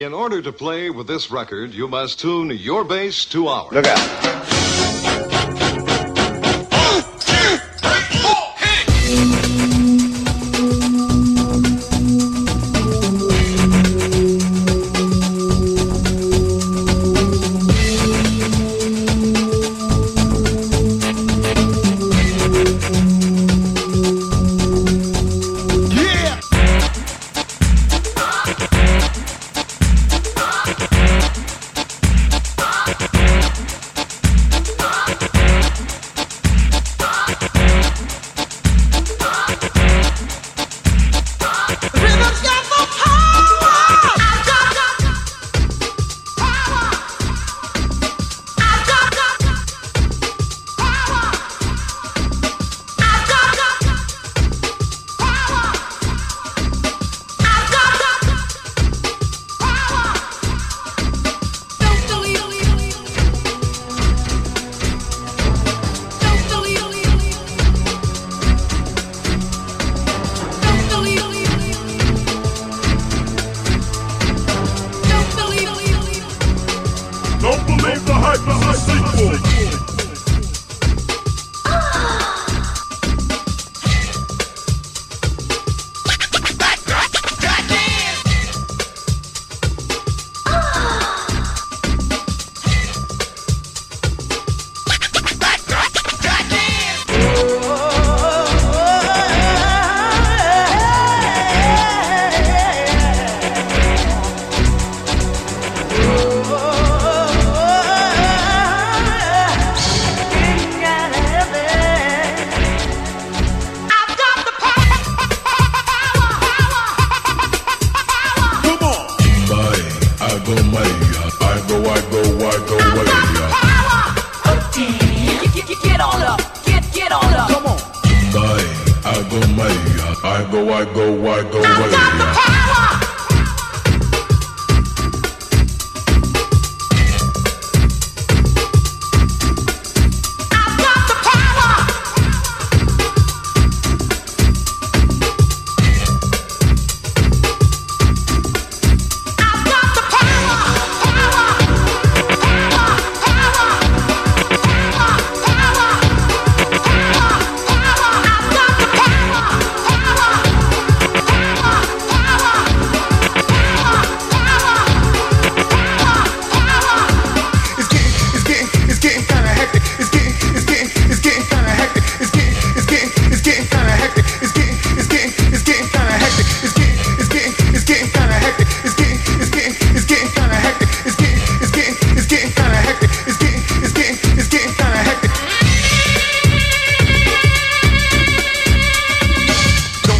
In order to play with this record, you must tune your bass to ours. Look out.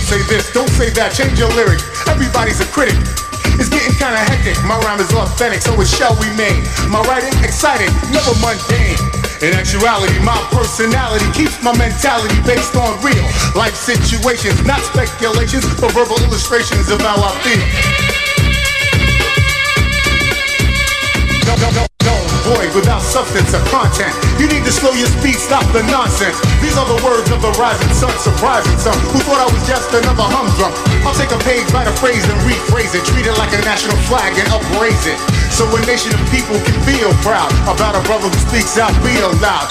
Say this, don't say that, change your lyric. Everybody's a critic. It's getting kinda hectic. My rhyme is authentic, so it shall remain. My writing exciting, never mundane. In actuality, my personality keeps my mentality based on real life situations, not speculations or verbal illustrations of how I feel. Without substance or content. You need to slow your speed, stop the nonsense. These are the words of the rising sun, surprising some who thought I was just another humdrum. I'll take a page, write a phrase, and rephrase it. Treat it like a national flag and upraise it. So a nation of people can feel proud about a brother who speaks out real loud.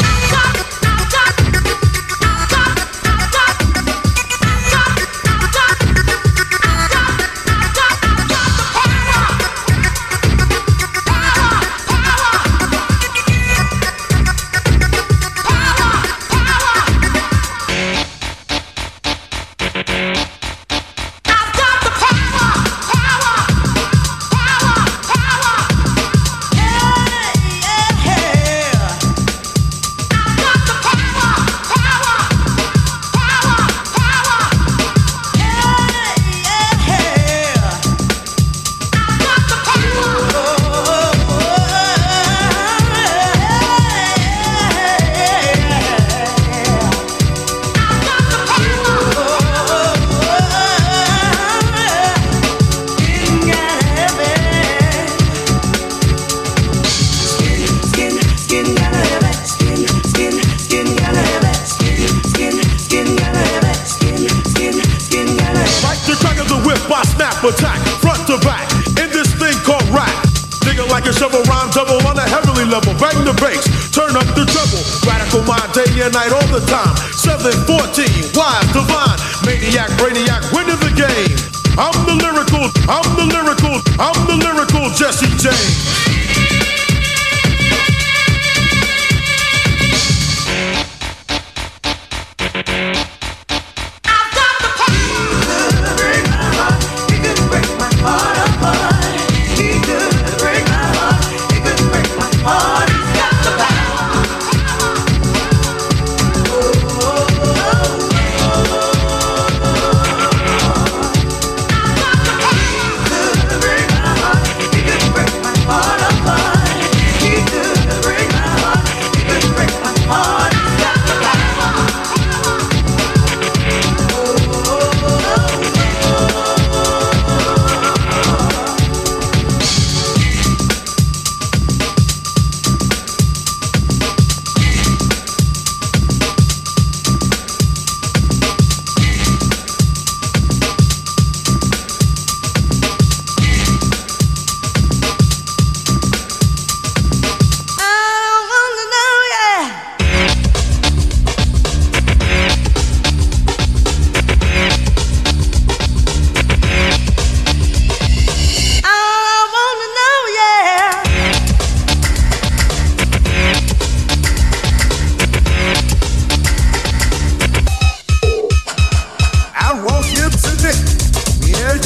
The bass, turn up the treble. Radical mind day and night all the time. 714, wise, divine, maniac, brainiac, winning the game. I'm the lyrical, I'm the lyrical, I'm the lyrical Jesse James.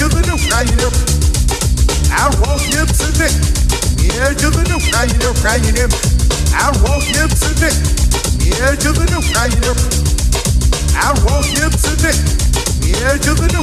edge the new. I'll walk you to the edge of the new, now you know. I'll walk you to the edge of the new, now you. I'll walk you to the edge the new.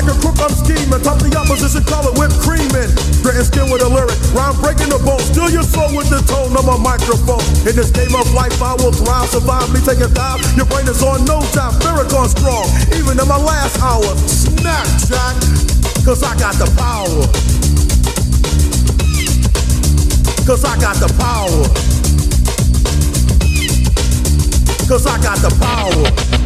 Like a crook, I'm scheming. Top the opposition, call it whipped creaming. Gritting skin with a lyric. Rhyme breaking the bone. Steal your soul with the tone of a microphone. In this game of life, I will thrive. Survive me, take a dive. Your brain is on no time. Miracle strong. Even in my last hour. Snapshot. Cause I got the power. Cause I got the power. Cause I got the power.